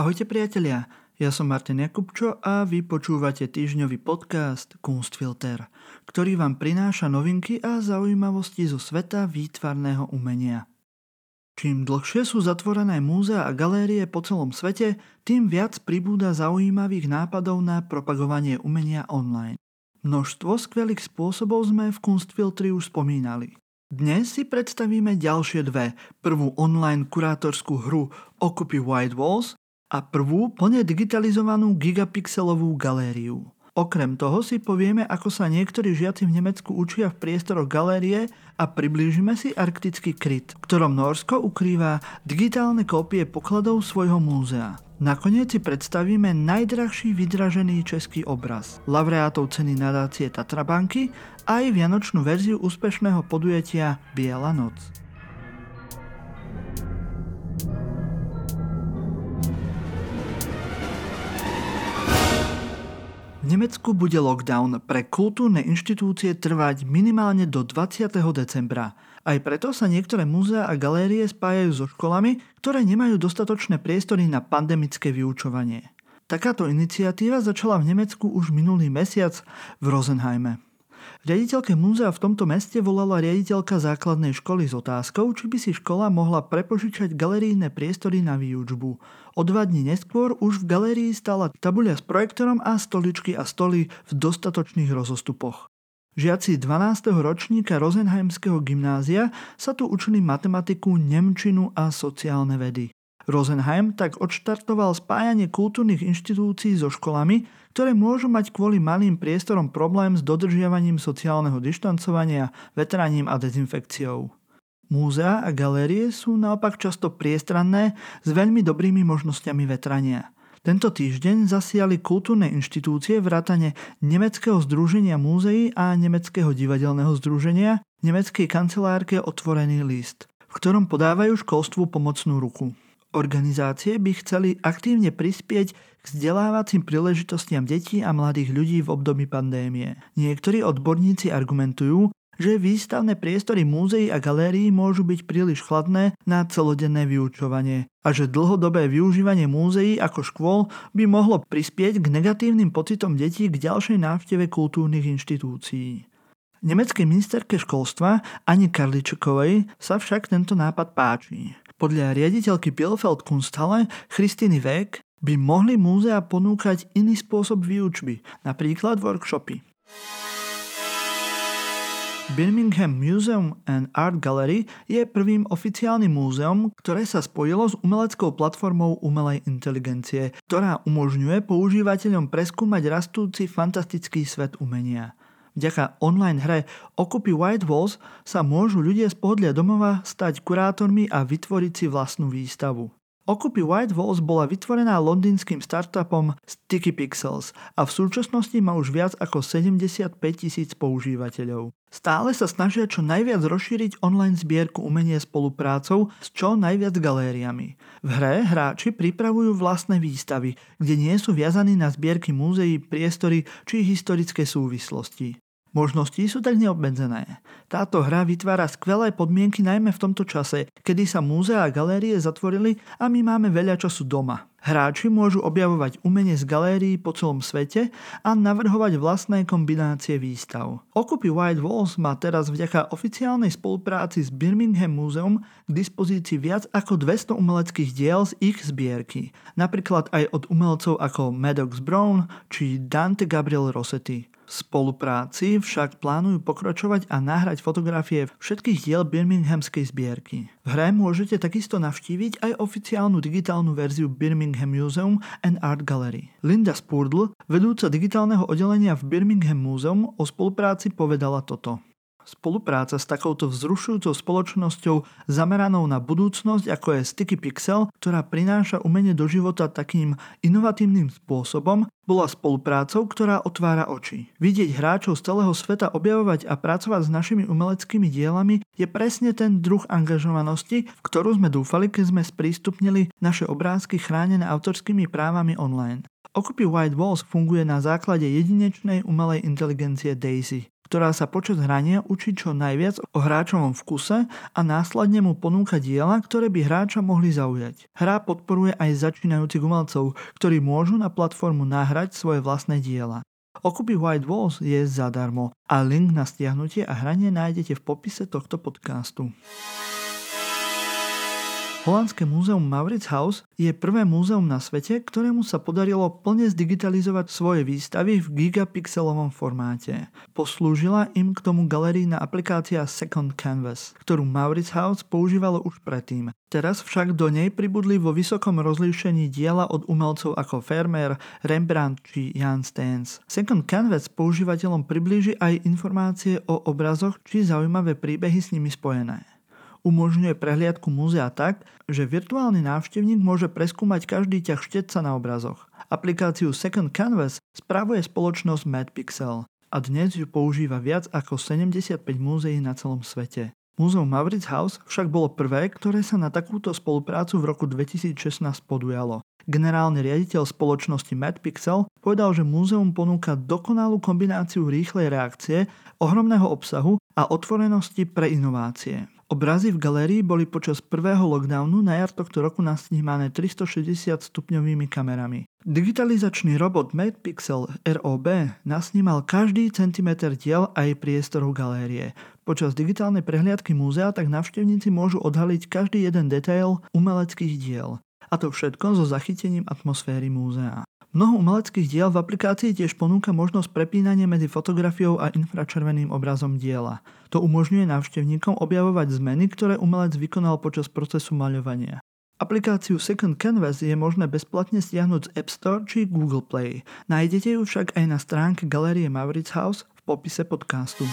Ahojte priatelia, ja som Martin Jakubčo a vy počúvate týždňový podcast Kunstfilter, ktorý vám prináša novinky a zaujímavosti zo sveta výtvarného umenia. Čím dlhšie sú zatvorené múzea a galérie po celom svete, tým viac pribúda zaujímavých nápadov na propagovanie umenia online. Množstvo skvelých spôsobov sme v Kunstfiltri už spomínali. Dnes si predstavíme ďalšie dve. Prvú online kurátorskú hru Occupy White Walls a prvú plne digitalizovanú gigapixelovú galériu. Okrem toho si povieme, ako sa niektorí žiaci v Nemecku učia v priestoroch galérie a priblížime si arktický kryt, v ktorom Norsko ukrýva digitálne kópie pokladov svojho múzea. Nakoniec si predstavíme najdrahší vydražený český obraz, laureátov ceny nadácie Tatrabanky a aj vianočnú verziu úspešného podujatia Biela noc. Nemecku bude lockdown pre kultúrne inštitúcie trvať minimálne do 20. decembra. Aj preto sa niektoré múzea a galérie spájajú so školami, ktoré nemajú dostatočné priestory na pandemické vyučovanie. Takáto iniciatíva začala v Nemecku už minulý mesiac v Rosenheime. Riaditeľke múzea v tomto meste volala riaditeľka základnej školy s otázkou, či by si škola mohla prepožičať galerijné priestory na výučbu. O dva dní neskôr už v galérii stála tabuľa s projektorom a stoličky a stoly v dostatočných rozostupoch. Žiaci 12. ročníka Rosenheimského gymnázia sa tu učili matematiku, nemčinu a sociálne vedy. Rosenheim tak odštartoval spájanie kultúrnych inštitúcií so školami, ktoré môžu mať kvôli malým priestorom problém s dodržiavaním sociálneho dištancovania, vetraním a dezinfekciou. Múzea a galérie sú naopak často priestranné s veľmi dobrými možnosťami vetrania. Tento týždeň zasiali kultúrne inštitúcie vrátane Nemeckého združenia múzeí a Nemeckého divadelného združenia Nemeckej kancelárke otvorený list, v ktorom podávajú školstvu pomocnú ruku. Organizácie by chceli aktívne prispieť k vzdelávacím príležitostiam detí a mladých ľudí v období pandémie. Niektorí odborníci argumentujú, že výstavné priestory múzeí a galérií môžu byť príliš chladné na celodenné vyučovanie a že dlhodobé využívanie múzeí ako škôl by mohlo prispieť k negatívnym pocitom detí k ďalšej návšteve kultúrnych inštitúcií. Nemeckej ministerke školstva Ani Karličekovej sa však tento nápad páči. Podľa riaditeľky Bielefeld Kunsthalle Christiny Weg by mohli múzea ponúkať iný spôsob výučby, napríklad workshopy. Birmingham Museum and Art Gallery je prvým oficiálnym múzeum, ktoré sa spojilo s umeleckou platformou umelej inteligencie, ktorá umožňuje používateľom preskúmať rastúci fantastický svet umenia. Vďaka online hre Okupy White Walls sa môžu ľudia z pohodlia domova stať kurátormi a vytvoriť si vlastnú výstavu. Okupy White Walls bola vytvorená londýnskym startupom Sticky Pixels a v súčasnosti má už viac ako 75 tisíc používateľov. Stále sa snažia čo najviac rozšíriť online zbierku umenie spoluprácou s čo najviac galériami. V hre hráči pripravujú vlastné výstavy, kde nie sú viazaní na zbierky múzeí, priestory či historické súvislosti. Možnosti sú tak neobmedzené. Táto hra vytvára skvelé podmienky najmä v tomto čase, kedy sa múzea a galérie zatvorili a my máme veľa času doma. Hráči môžu objavovať umenie z galérií po celom svete a navrhovať vlastné kombinácie výstav. Okupy White Walls má teraz vďaka oficiálnej spolupráci s Birmingham Museum k dispozícii viac ako 200 umeleckých diel z ich zbierky, napríklad aj od umelcov ako Maddox Brown či Dante Gabriel Rossetti. Spolupráci však plánujú pokračovať a nahrať fotografie všetkých diel Birminghamskej zbierky. V hre môžete takisto navštíviť aj oficiálnu digitálnu verziu Birmingham Museum and Art Gallery. Linda Spurdle, vedúca digitálneho oddelenia v Birmingham Museum, o spolupráci povedala toto. Spolupráca s takouto vzrušujúcou spoločnosťou zameranou na budúcnosť, ako je Sticky Pixel, ktorá prináša umenie do života takým inovatívnym spôsobom, bola spoluprácou, ktorá otvára oči. Vidieť hráčov z celého sveta objavovať a pracovať s našimi umeleckými dielami je presne ten druh angažovanosti, v ktorú sme dúfali, keď sme sprístupnili naše obrázky chránené autorskými právami online. Occupy White Walls funguje na základe jedinečnej umelej inteligencie Daisy ktorá sa počas hrania učí čo najviac o hráčovom vkuse a následne mu ponúka diela, ktoré by hráča mohli zaujať. Hra podporuje aj začínajúcich umelcov, ktorí môžu na platformu nahrať svoje vlastné diela. Okupy White Walls je zadarmo a link na stiahnutie a hranie nájdete v popise tohto podcastu. Holandské múzeum Maurits House je prvé múzeum na svete, ktorému sa podarilo plne zdigitalizovať svoje výstavy v gigapixelovom formáte. Poslúžila im k tomu galerijná aplikácia Second Canvas, ktorú Maurits House používalo už predtým. Teraz však do nej pribudli vo vysokom rozlíšení diela od umelcov ako Vermeer, Rembrandt či Jan Stens. Second Canvas používateľom priblíži aj informácie o obrazoch či zaujímavé príbehy s nimi spojené umožňuje prehliadku múzea tak, že virtuálny návštevník môže preskúmať každý ťah štetca na obrazoch. Aplikáciu Second Canvas spravuje spoločnosť MadPixel a dnes ju používa viac ako 75 múzeí na celom svete. Múzeum Mavericks House však bolo prvé, ktoré sa na takúto spoluprácu v roku 2016 podujalo. Generálny riaditeľ spoločnosti MadPixel povedal, že múzeum ponúka dokonalú kombináciu rýchlej reakcie, ohromného obsahu a otvorenosti pre inovácie. Obrazy v galérii boli počas prvého lockdownu na jar tohto roku nasnímané 360 stupňovými kamerami. Digitalizačný robot MatePixel ROB nasnímal každý centimeter diel aj priestorov galérie. Počas digitálnej prehliadky múzea tak navštevníci môžu odhaliť každý jeden detail umeleckých diel. A to všetko so zachytením atmosféry múzea. Mnoho umeleckých diel v aplikácii tiež ponúka možnosť prepínania medzi fotografiou a infračerveným obrazom diela. To umožňuje návštevníkom objavovať zmeny, ktoré umelec vykonal počas procesu maľovania. Aplikáciu Second Canvas je možné bezplatne stiahnuť z App Store či Google Play. Nájdete ju však aj na stránke Galerie Mavericks House v popise podcastu.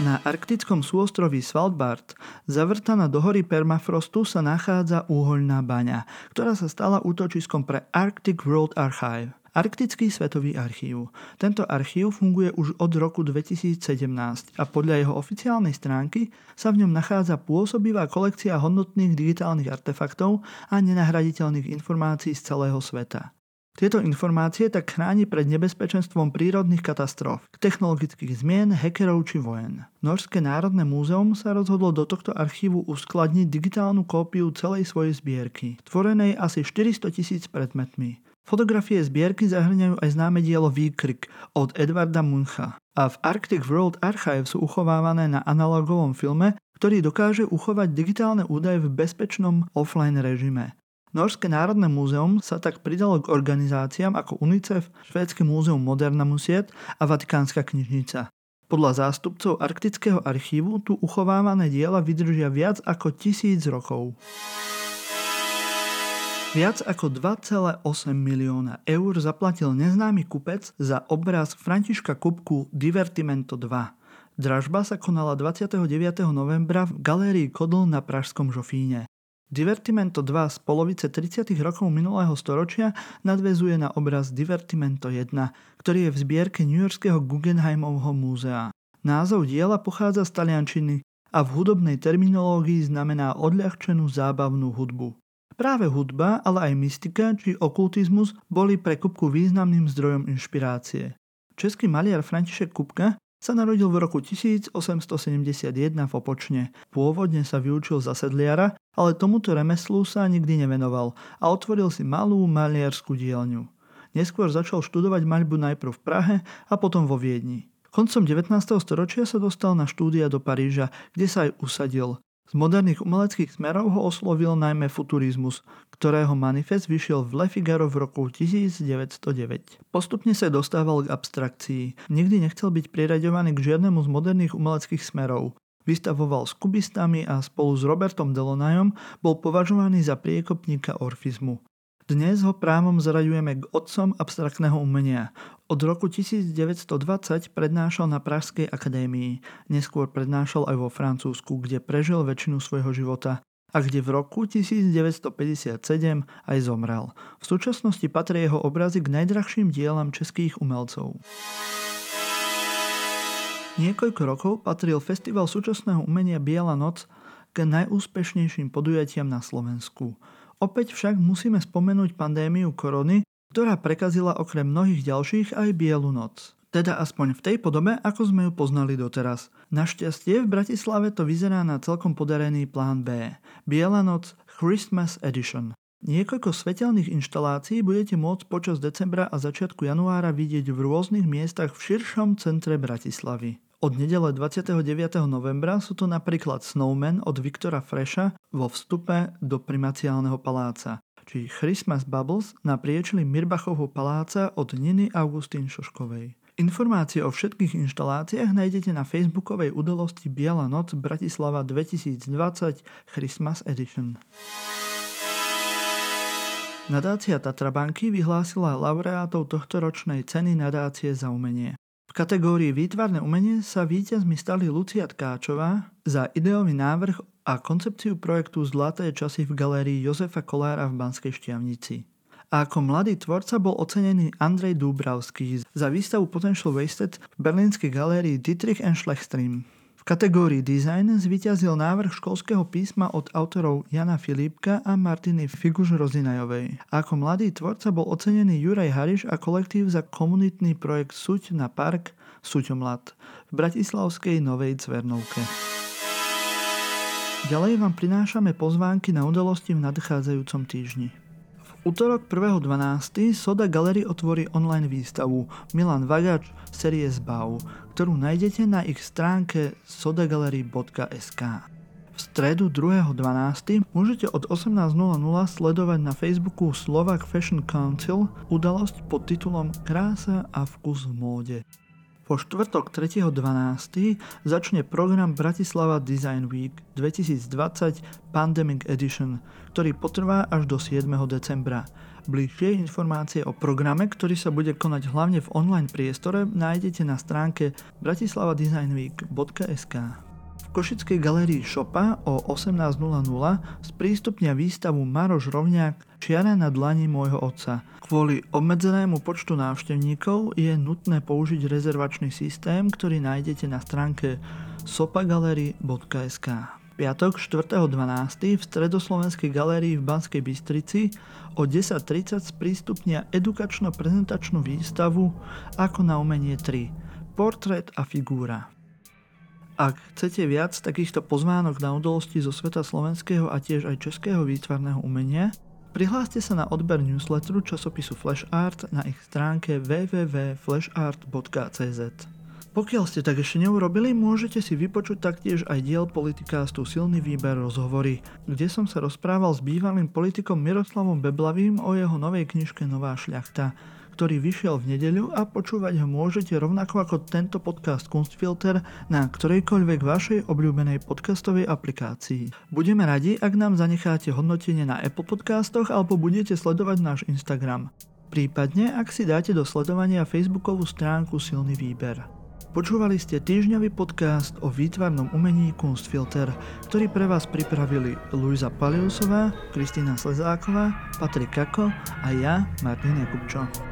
Na arktickom súostroví Svalbard, zavrtaná do hory permafrostu, sa nachádza úhoľná baňa, ktorá sa stala útočiskom pre Arctic World Archive. Arktický svetový archív. Tento archív funguje už od roku 2017 a podľa jeho oficiálnej stránky sa v ňom nachádza pôsobivá kolekcia hodnotných digitálnych artefaktov a nenahraditeľných informácií z celého sveta. Tieto informácie tak chráni pred nebezpečenstvom prírodných katastrof, technologických zmien, hekerov či vojen. Norské národné múzeum sa rozhodlo do tohto archívu uskladniť digitálnu kópiu celej svojej zbierky, tvorenej asi 400 tisíc predmetmi. Fotografie zbierky zahrňajú aj známe dielo Výkrik od Edvarda Muncha a v Arctic World Archive sú uchovávané na analogovom filme, ktorý dokáže uchovať digitálne údaje v bezpečnom offline režime. Norské národné múzeum sa tak pridalo k organizáciám ako UNICEF, Švédsky múzeum Moderna Musiet a Vatikánska knižnica. Podľa zástupcov Arktického archívu tu uchovávané diela vydržia viac ako tisíc rokov. Viac ako 2,8 milióna eur zaplatil neznámy kupec za obraz Františka Kupku Divertimento 2. Dražba sa konala 29. novembra v galérii Kodl na Pražskom Žofíne. Divertimento 2 z polovice 30. rokov minulého storočia nadvezuje na obraz Divertimento 1, ktorý je v zbierke New Yorkského Guggenheimovho múzea. Názov diela pochádza z taliančiny a v hudobnej terminológii znamená odľahčenú zábavnú hudbu. Práve hudba, ale aj mystika či okultizmus boli pre Kupku významným zdrojom inšpirácie. Český maliar František Kupka sa narodil v roku 1871 v Opočne. Pôvodne sa vyučil za sedliara, ale tomuto remeslu sa nikdy nevenoval a otvoril si malú maliarskú dielňu. Neskôr začal študovať maľbu najprv v Prahe a potom vo Viedni. Koncom 19. storočia sa dostal na štúdia do Paríža, kde sa aj usadil. Z moderných umeleckých smerov ho oslovil najmä futurizmus, ktorého manifest vyšiel v Le Figaro v roku 1909. Postupne sa dostával k abstrakcii. Nikdy nechcel byť priraďovaný k žiadnemu z moderných umeleckých smerov. Vystavoval s kubistami a spolu s Robertom Delonajom bol považovaný za priekopníka orfizmu. Dnes ho právom zaraďujeme k otcom abstraktného umenia. Od roku 1920 prednášal na Pražskej akadémii, neskôr prednášal aj vo Francúzsku, kde prežil väčšinu svojho života a kde v roku 1957 aj zomrel. V súčasnosti patrí jeho obrazy k najdrahším dielam českých umelcov. Niekoľko rokov patril Festival súčasného umenia Biela noc k najúspešnejším podujatiam na Slovensku. Opäť však musíme spomenúť pandémiu korony, ktorá prekazila okrem mnohých ďalších aj Bielu noc. Teda aspoň v tej podobe, ako sme ju poznali doteraz. Našťastie v Bratislave to vyzerá na celkom podarený plán B. Biela noc Christmas Edition. Niekoľko svetelných inštalácií budete môcť počas decembra a začiatku januára vidieť v rôznych miestach v širšom centre Bratislavy. Od nedele 29. novembra sú to napríklad Snowman od Viktora Freša vo vstupe do primaciálneho paláca, či Christmas Bubbles na priečili Mirbachovho paláca od Niny Augustín Šoškovej. Informácie o všetkých inštaláciách nájdete na facebookovej udalosti Biela noc Bratislava 2020 Christmas Edition. Nadácia Tatrabanky vyhlásila laureátov tohto ročnej ceny nadácie za umenie. V kategórii výtvarné umenie sa víťazmi stali Lucia Tkáčová za ideový návrh a koncepciu projektu Zlaté časy v galérii Jozefa Kolára v Banskej Štiavnici a ako mladý tvorca bol ocenený Andrej Dúbravský za výstavu Potential Wasted v berlínskej galérii Dietrich and Schlechtstream. V kategórii design zvíťazil návrh školského písma od autorov Jana Filipka a Martiny Figuž Rozinajovej. Ako mladý tvorca bol ocenený Juraj Hariš a kolektív za komunitný projekt Suť na park Suťomlad v Bratislavskej Novej Cvernovke. Ďalej vám prinášame pozvánky na udalosti v nadchádzajúcom týždni útorok 1.12. Soda Gallery otvorí online výstavu Milan Vagač série Zbav, ktorú nájdete na ich stránke sodagallery.sk. V stredu 2.12. môžete od 18.00 sledovať na Facebooku Slovak Fashion Council udalosť pod titulom Krása a vkus v móde. Po štvrtok 3.12. začne program Bratislava Design Week 2020 Pandemic Edition, ktorý potrvá až do 7. decembra. Bližšie informácie o programe, ktorý sa bude konať hlavne v online priestore, nájdete na stránke bratislavadesignweek.sk. Košickej galérii Šopa o 18.00 sprístupnia výstavu Maroš Rovňák Čiara na dlani môjho otca. Kvôli obmedzenému počtu návštevníkov je nutné použiť rezervačný systém, ktorý nájdete na stránke sopagalery.sk. Piatok 4.12. v Stredoslovenskej galérii v Banskej Bystrici o 10.30 sprístupnia edukačno-prezentačnú výstavu Ako na umenie 3. Portrét a figúra. Ak chcete viac takýchto pozvánok na udalosti zo sveta slovenského a tiež aj českého výtvarného umenia, prihláste sa na odber newsletteru časopisu Flash Art na ich stránke www.flashart.cz. Pokiaľ ste tak ešte neurobili, môžete si vypočuť taktiež aj diel politikástu Silný výber rozhovory, kde som sa rozprával s bývalým politikom Miroslavom Beblavým o jeho novej knižke Nová šľachta ktorý vyšiel v nedeľu a počúvať ho môžete rovnako ako tento podcast Kunstfilter na ktorejkoľvek vašej obľúbenej podcastovej aplikácii. Budeme radi, ak nám zanecháte hodnotenie na Apple podcastoch alebo budete sledovať náš Instagram. Prípadne, ak si dáte do sledovania facebookovú stránku Silný výber. Počúvali ste týždňový podcast o výtvarnom umení Kunstfilter, ktorý pre vás pripravili Luisa Paliusová, Kristýna Slezáková, Patrik Kako a ja, Martin Jakubčo.